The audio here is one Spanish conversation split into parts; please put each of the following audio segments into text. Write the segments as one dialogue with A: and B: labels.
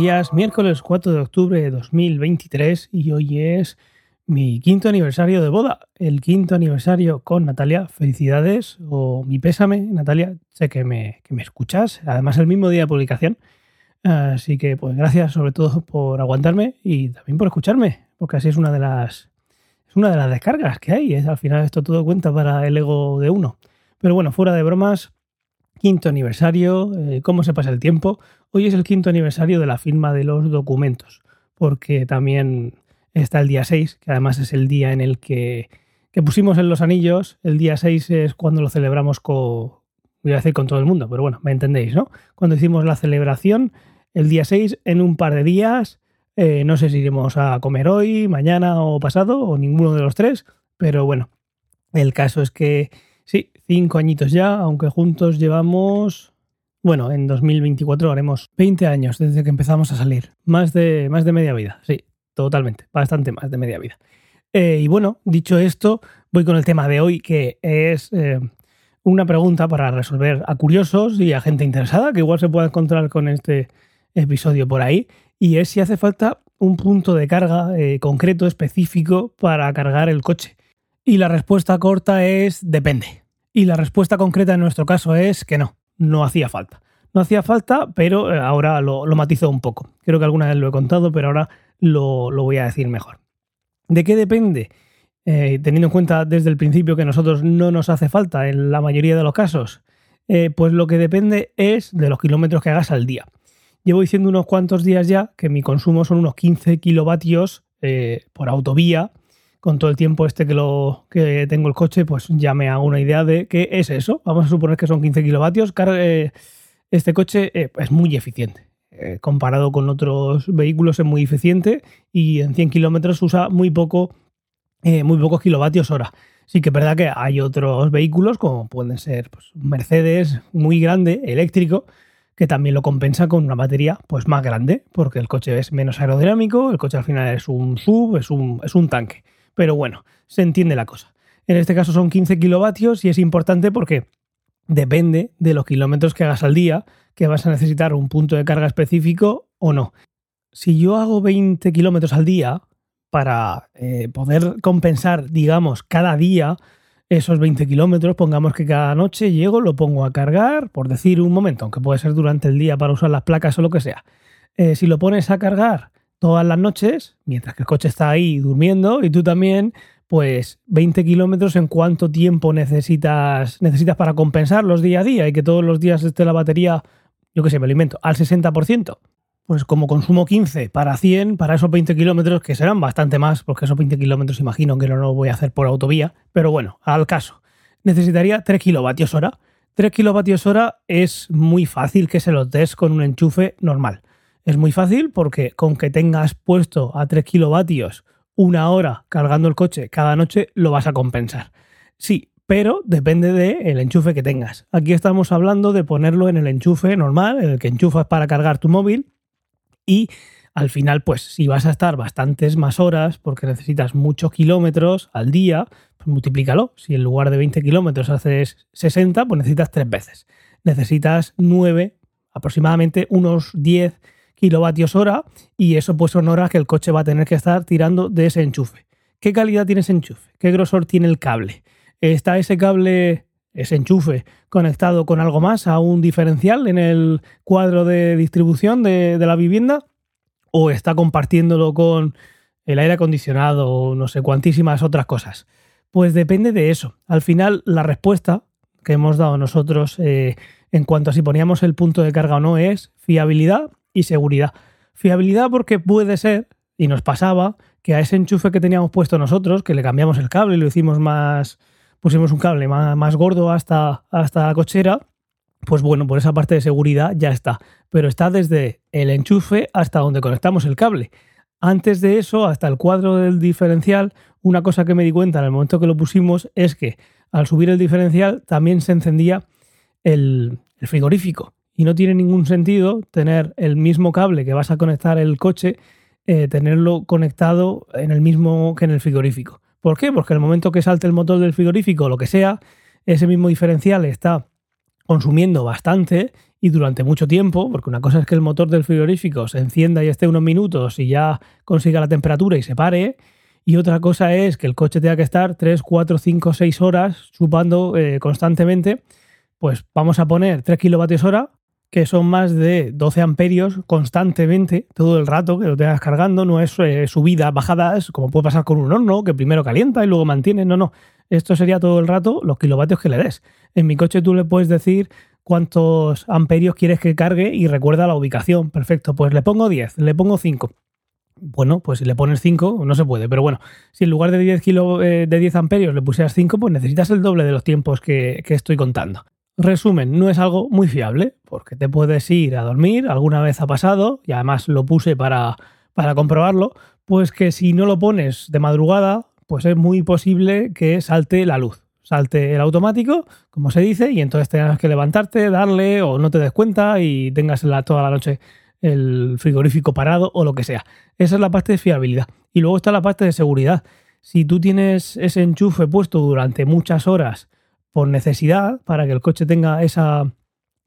A: días, miércoles 4 de octubre de 2023 y hoy es mi quinto aniversario de boda, el quinto aniversario con Natalia. Felicidades o mi pésame, Natalia, sé que me, que me escuchas, además el mismo día de publicación. Así que pues gracias sobre todo por aguantarme y también por escucharme, porque así es una de las, es una de las descargas que hay. ¿eh? Al final esto todo cuenta para el ego de uno. Pero bueno, fuera de bromas, quinto aniversario, eh, cómo se pasa el tiempo. Hoy es el quinto aniversario de la firma de los documentos, porque también está el día 6, que además es el día en el que, pusimos en los anillos. El día 6 es cuando lo celebramos con, voy a decir con todo el mundo, pero bueno, me entendéis, ¿no? Cuando hicimos la celebración, el día 6, en un par de días, eh, no sé si iremos a comer hoy, mañana o pasado, o ninguno de los tres, pero bueno, el caso es que sí, cinco añitos ya, aunque juntos llevamos bueno, en 2024 haremos 20 años desde que empezamos a salir. Más de, más de media vida, sí, totalmente, bastante más de media vida. Eh, y bueno, dicho esto, voy con el tema de hoy, que es eh, una pregunta para resolver a curiosos y a gente interesada, que igual se pueda encontrar con este episodio por ahí, y es si hace falta un punto de carga eh, concreto, específico, para cargar el coche. Y la respuesta corta es depende. Y la respuesta concreta en nuestro caso es que no no hacía falta. No hacía falta, pero eh, ahora lo, matizo un poco. Creo que alguna vez lo he contado, pero ahora lo, voy a decir mejor. ¿De qué depende? Eh, teniendo en cuenta desde el principio que nosotros no nos hace falta en la mayoría de los casos, eh, pues lo que depende es de los kilómetros que hagas al día. Llevo diciendo unos cuantos días ya que mi consumo son unos 15 kilovatios por autovía con todo el tiempo este que, lo, que tengo el coche, pues ya me hago una idea de qué es eso. Vamos a suponer que son 15 kilovatios. Eh, este coche eh, es muy eficiente. Eh, comparado con otros vehículos es muy eficiente y en 100 kilómetros usa muy poco, muy pocos kilovatios hora. Sí que es verdad que hay otros vehículos, como pueden ser pues, Mercedes muy grande, eléctrico, que también lo compensa con una batería pues, más grande, porque el coche es menos aerodinámico, el coche al final es un sub, es un, es un tanque. Pero bueno, se entiende la cosa. En este caso son 15 kilovatios y es importante porque depende de los kilómetros que hagas al día que vas a necesitar un punto de carga específico o no. Si yo hago 20 kilómetros al día para eh, poder compensar, digamos, cada día esos 20 kilómetros, pongamos que cada noche llego, lo pongo a cargar, por decir un momento, aunque puede ser durante el día para usar las placas o lo que sea. Eh, si lo pones a cargar todas las noches, mientras que el coche está ahí durmiendo y tú también, pues 20 kilómetros en cuánto tiempo necesitas, necesitas para compensar los día a día y que todos los días esté la batería, yo qué sé, me alimento, al 60%. Pues como consumo 15 para 100, para esos 20 kilómetros, que serán bastante más, porque esos 20 kilómetros imagino que no lo voy a hacer por autovía, pero bueno, al caso, necesitaría 3 kilovatios hora. 3 kilovatios hora es muy fácil que se los des con un enchufe normal. Es muy fácil porque con que tengas puesto a 3 kilovatios una hora cargando el coche cada noche, lo vas a compensar. Sí, pero depende del enchufe que tengas. Aquí estamos hablando de ponerlo en el enchufe normal, en el que enchufas para cargar tu móvil y al final, pues si vas a estar bastantes más horas porque necesitas muchos kilómetros al día, pues multiplícalo. Si en lugar de 20 kilómetros haces 60, pues necesitas tres veces. Necesitas 9, aproximadamente unos 10 kilovatios hora y eso pues son horas que el coche va a tener que estar tirando de ese enchufe. ¿Qué calidad tiene ese enchufe? ¿Qué grosor tiene el cable? ¿Está ese cable, ese enchufe, conectado con algo más a un diferencial en el cuadro de distribución de, la vivienda? ¿O está compartiéndolo con el aire acondicionado o no sé cuantísimas otras cosas? Pues depende de eso. Al final, la respuesta que hemos dado nosotros eh, en cuanto a si poníamos el punto de carga o no es fiabilidad y seguridad. Fiabilidad porque puede ser, y nos pasaba, que a ese enchufe que teníamos puesto nosotros, que le cambiamos el cable y lo hicimos más, pusimos un cable más, más gordo hasta, hasta la cochera, pues bueno, por esa parte de seguridad ya está. Pero está desde el enchufe hasta donde conectamos el cable. Antes de eso, hasta el cuadro del diferencial, una cosa que me di cuenta en el momento que lo pusimos es que al subir el diferencial también se encendía el, el frigorífico y no tiene ningún sentido tener el mismo cable que vas a conectar el coche, eh, tenerlo conectado en el mismo que en el frigorífico. ¿Por qué? Porque el momento que salte el motor del frigorífico lo que sea, ese mismo diferencial está consumiendo bastante y durante mucho tiempo, porque una cosa es que el motor del frigorífico se encienda y esté unos minutos y ya consiga la temperatura y se pare, y otra cosa es que el coche tenga que estar 3, 4, 5, 6 horas chupando eh, constantemente, pues vamos a poner 3 kilovatios hora, que son más de 12 amperios constantemente, todo el rato que lo tengas cargando, no es eh, subidas, bajadas, como puede pasar con un horno, que primero calienta y luego mantiene, no, no, esto sería todo el rato los kilovatios que le des. En mi coche tú le puedes decir cuántos amperios quieres que cargue y recuerda la ubicación. Perfecto, pues le pongo 10, le pongo 5. Bueno, pues si le pones 5 no se puede, pero bueno, si en lugar de 10, kilo, eh, de 10 amperios le pusieras 5, pues necesitas el doble de los tiempos que, estoy contando. Resumen, no es algo muy fiable, porque te puedes ir a dormir, alguna vez ha pasado, y además lo puse para, para comprobarlo, pues que si no lo pones de madrugada, pues es muy posible que salte la luz salte el automático, como se dice, y entonces tengas que levantarte, darle o no te des cuenta y tengas toda la noche el frigorífico parado o lo que sea. Esa es la parte de fiabilidad. Y luego está la parte de seguridad. Si tú tienes ese enchufe puesto durante muchas horas por necesidad, para que el coche tenga esa,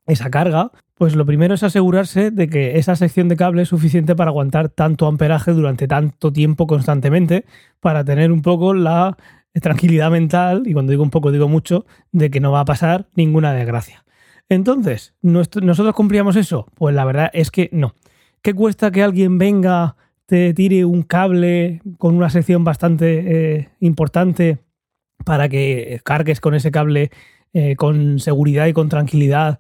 A: esa carga, pues lo primero es asegurarse de que esa sección de cable es suficiente para aguantar tanto amperaje durante tanto tiempo constantemente, para tener un poco la tranquilidad mental, y cuando digo un poco digo mucho, de que no va a pasar ninguna desgracia. Entonces, ¿nosotros cumplíamos eso? Pues la verdad es que no. ¿Qué cuesta que alguien venga, te tire un cable con una sección bastante eh, importante para que cargues con ese cable eh, con seguridad y con tranquilidad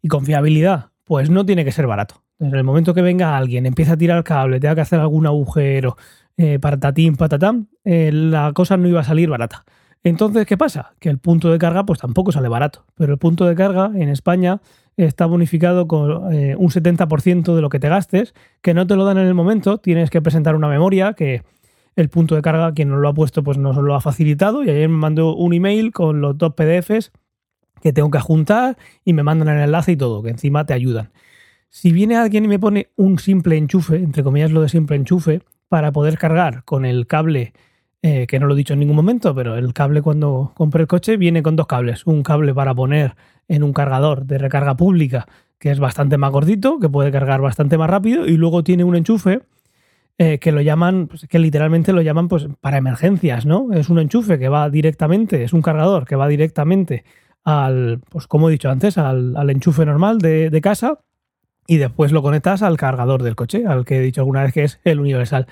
A: y confiabilidad? Pues no tiene que ser barato. En el momento que venga alguien, empieza a tirar cable, tenga que hacer algún agujero, eh, tatín patatán, eh, la cosa no iba a salir barata. Entonces, ¿qué pasa? Que el punto de carga pues tampoco sale barato, pero el punto de carga en España está bonificado con eh, un 70% de lo que te gastes, que no te lo dan en el momento, tienes que presentar una memoria que el punto de carga, quien nos lo ha puesto, pues nos lo ha facilitado y ayer me mandó un email con los dos PDFs que tengo que juntar y me mandan el enlace y todo, que encima te ayudan. Si viene alguien y me pone un simple enchufe, entre comillas lo de simple enchufe, para poder cargar con el cable, eh, que no lo he dicho en ningún momento, pero el cable cuando compré el coche viene con dos cables. Un cable para poner en un cargador de recarga pública, que es bastante más gordito, que puede cargar bastante más rápido, y luego tiene un enchufe eh, que lo llaman, pues, que literalmente lo llaman pues, para emergencias, ¿no? Es un enchufe que va directamente, es un cargador que va directamente al, pues como he dicho antes, al, enchufe normal de, casa y después lo conectas al cargador del coche, al que he dicho alguna vez que es el universal.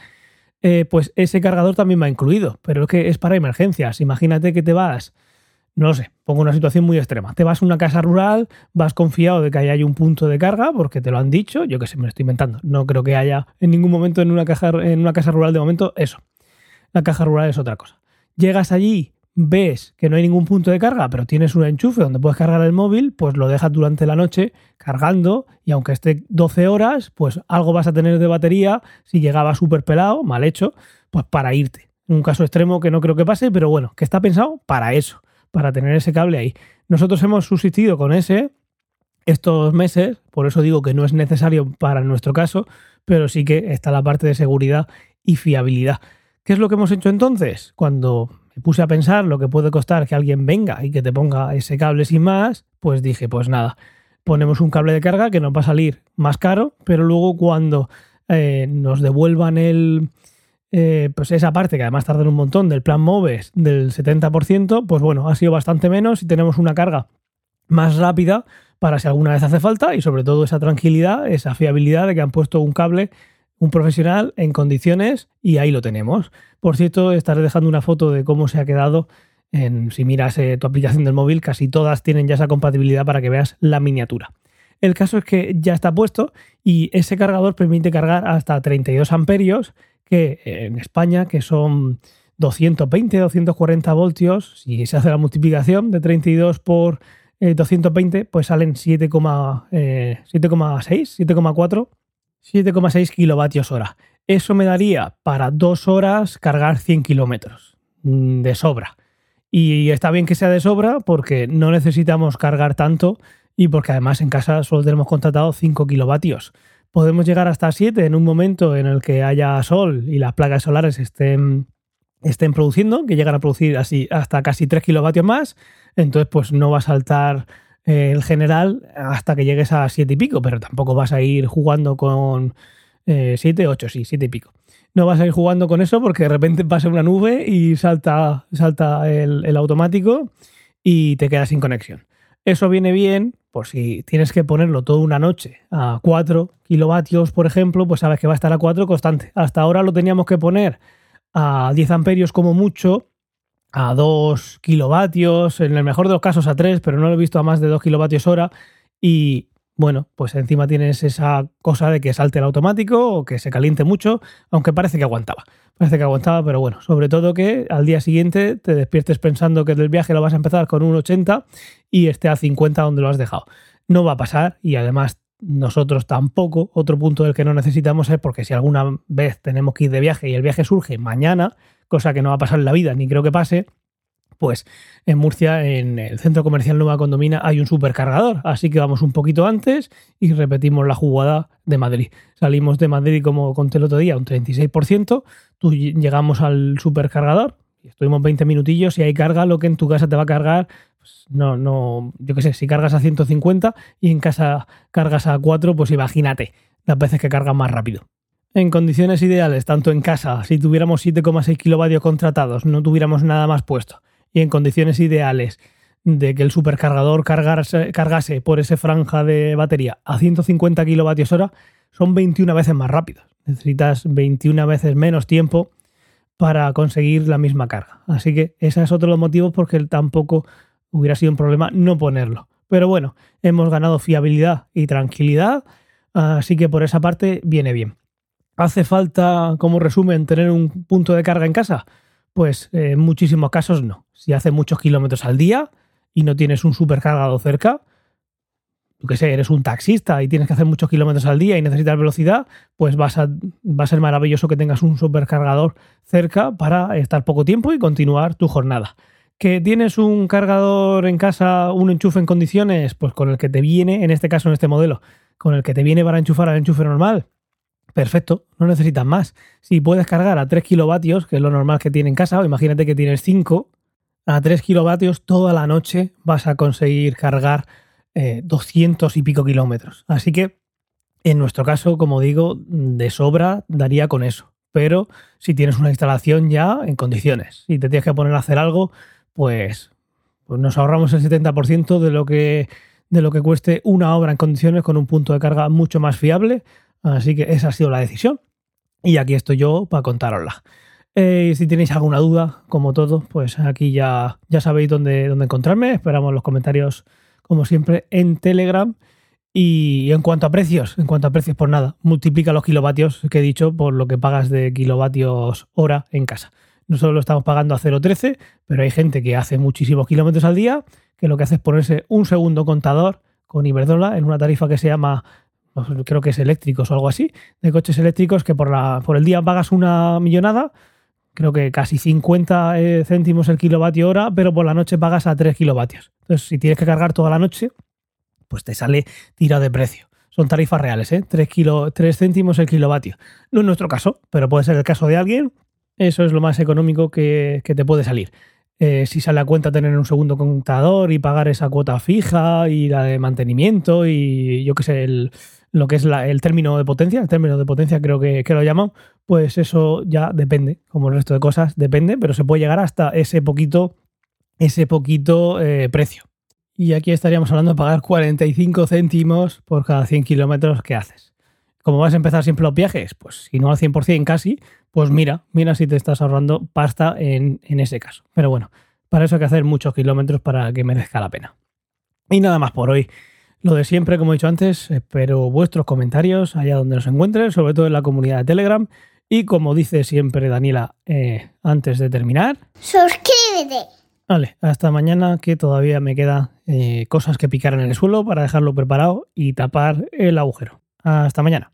A: Eh, pues ese cargador también va incluido, pero es que es para emergencias. Imagínate que te vas, no lo sé, pongo una situación muy extrema. Te vas a una casa rural, vas confiado de que ahí un punto de carga, porque te lo han dicho, yo que sé, me lo estoy inventando. No creo que haya en ningún momento en una, caja, en una casa rural de momento eso. La caja rural es otra cosa. Llegas allí, ves que no hay ningún punto de carga, pero tienes un enchufe donde puedes cargar el móvil, pues lo dejas durante la noche cargando y aunque esté 12 horas, pues algo vas a tener de batería si llegaba súper pelado, mal hecho, pues para irte. Un caso extremo que no creo que pase, pero bueno, que está pensado para eso, para tener ese cable ahí. Nosotros hemos subsistido con ese estos meses, por eso digo que no es necesario para nuestro caso, pero sí que está la parte de seguridad y fiabilidad. ¿Qué es lo que hemos hecho entonces? Cuando me puse a pensar lo que puede costar que alguien venga y que te ponga ese cable sin más, pues dije, pues nada, ponemos un cable de carga que nos va a salir más caro, pero luego cuando eh, nos devuelvan el, eh, pues esa parte que además tarda un montón del plan MOVES del 70%, pues bueno, ha sido bastante menos y tenemos una carga más rápida para si alguna vez hace falta y sobre todo esa tranquilidad, esa fiabilidad de que han puesto un cable un profesional en condiciones y ahí lo tenemos. Por cierto, estaré dejando una foto de cómo se ha quedado. En, si miras eh, tu aplicación del móvil, casi todas tienen ya esa compatibilidad para que veas la miniatura. El caso es que ya está puesto y ese cargador permite cargar hasta 32 amperios, que eh, en España, que son 220, 240 voltios, si se hace la multiplicación de 32 por 220, eh, pues salen 7,6, 7,4 7,6 kilovatios hora. Eso me daría para dos horas cargar 100 kilómetros mm, de sobra. Y está bien que sea de sobra porque no necesitamos cargar tanto y porque además en casa solo tenemos contratado 5 kilovatios. Podemos llegar hasta 7 en un momento en el que haya sol y las placas solares estén, estén produciendo, que llegan a producir así hasta casi 3 kilovatios más. Entonces pues no va a saltar el general hasta que llegues a siete y pico, pero tampoco vas a ir jugando con eh, siete, ocho, sí, siete y pico. No vas a ir jugando con eso porque de repente pasa una nube y salta, salta el, el automático y te quedas sin conexión. Eso viene bien, por si tienes que ponerlo toda una noche a 4 kilovatios, por ejemplo, pues sabes que va a estar a 4 constante. Hasta ahora lo teníamos que poner a 10 amperios como mucho, a 2 kilovatios, en el mejor de los casos a 3, pero no lo he visto a más de 2 kilovatios hora. Y bueno, pues encima tienes esa cosa de que salte el automático o que se caliente mucho, aunque parece que aguantaba. Parece que aguantaba, pero bueno, sobre todo que al día siguiente te despiertes pensando que del viaje lo vas a empezar con un 80 y esté a 50 donde lo has dejado. No va a pasar y además nosotros tampoco. Otro punto del que no necesitamos es porque si alguna vez tenemos que ir de viaje y el viaje surge mañana, cosa que no va a pasar en la vida, ni creo que pase, pues en Murcia, en el centro comercial Nueva Condomina, hay un supercargador. Así que vamos un poquito antes y repetimos la jugada de Madrid. Salimos de Madrid, como conté el otro día, un 36%. Tú llegamos al supercargador estuvimos 20 minutillos y ahí carga lo que en tu casa te va a cargar. Pues no, no, yo qué sé, si cargas a 150 y en casa cargas a 4, pues imagínate las veces que cargas más rápido. En condiciones ideales, tanto en casa, si tuviéramos 7,6 kilovatios contratados, no tuviéramos nada más puesto y en condiciones ideales de que el supercargador cargase por esa franja de batería a 150 kilovatios hora, son 21 veces más rápido. Necesitas 21 veces menos tiempo para conseguir la misma carga. Así que ese es otro de los motivos porque tampoco hubiera sido un problema no ponerlo. Pero bueno, hemos ganado fiabilidad y tranquilidad, así que por esa parte viene bien. ¿Hace falta, como resumen, tener un punto de carga en casa? Pues eh, en muchísimos casos no. Si haces muchos kilómetros al día y no tienes un supercargado cerca, tú que sé, eres un taxista y tienes que hacer muchos kilómetros al día y necesitas velocidad, pues vas a, va a ser maravilloso que tengas un supercargador cerca para estar poco tiempo y continuar tu jornada. ¿Que tienes un cargador en casa, un enchufe en condiciones? Pues con el que te viene, en este caso, en este modelo, con el que te viene para enchufar al enchufe normal, Perfecto, no necesitas más. Si puedes cargar a 3 kilovatios, que es lo normal que tiene en casa, o imagínate que tienes 5, a 3 kilovatios toda la noche vas a conseguir cargar 200 eh, y pico kilómetros. Así que, en nuestro caso, como digo, de sobra daría con eso. Pero si tienes una instalación ya en condiciones, y te tienes que poner a hacer algo, pues, pues nos ahorramos el 70% de lo que de lo que cueste una obra en condiciones con un punto de carga mucho más fiable Así que esa ha sido la decisión. Y aquí estoy yo para contárosla. Eh, si tenéis alguna duda, como todo, pues aquí ya, ya sabéis dónde, dónde encontrarme. Esperamos los comentarios, como siempre, en Telegram. Y en cuanto a precios, en cuanto a precios, por nada, multiplica los kilovatios que he dicho por lo que pagas de kilovatios hora en casa. Nosotros lo estamos pagando a 0,13, pero hay gente que hace muchísimos kilómetros al día, que lo que hace es ponerse un segundo contador con Iberdrola en una tarifa que se llama creo que es eléctricos o algo así, de coches eléctricos que por, la, por el día pagas una millonada, creo que casi 50 eh, céntimos el kilovatio hora, pero por la noche pagas a 3 kilovatios. Entonces, si tienes que cargar toda la noche, pues te sale tirado de precio. Son tarifas reales, ¿eh? 3, kilo, 3 céntimos el kilovatio. No es nuestro caso, pero puede ser el caso de alguien. Eso es lo más económico que, que te puede salir. Eh, si sale a cuenta tener un segundo contador y pagar esa cuota fija y la de mantenimiento y yo qué sé, el, lo que es el término de potencia, el término de potencia creo que, lo llaman, pues eso ya depende, como el resto de cosas, depende, pero se puede llegar hasta ese poquito, ese poquito eh, precio. Y aquí estaríamos hablando de pagar 45 céntimos por cada 100 kilómetros que haces. Como vas a empezar siempre los viajes, pues si no al 100% casi, pues mira, mira si te estás ahorrando pasta en, en ese caso. Pero bueno, para eso hay que hacer muchos kilómetros para que merezca la pena. Y nada más por hoy. Lo de siempre, como he dicho antes, espero vuestros comentarios allá donde nos encuentren, sobre todo en la comunidad de Telegram. Y como dice siempre Daniela, eh, antes de terminar,
B: suscríbete.
A: Vale, hasta mañana que todavía me quedan eh, cosas que picar en el suelo para dejarlo preparado y tapar el agujero. Hasta mañana.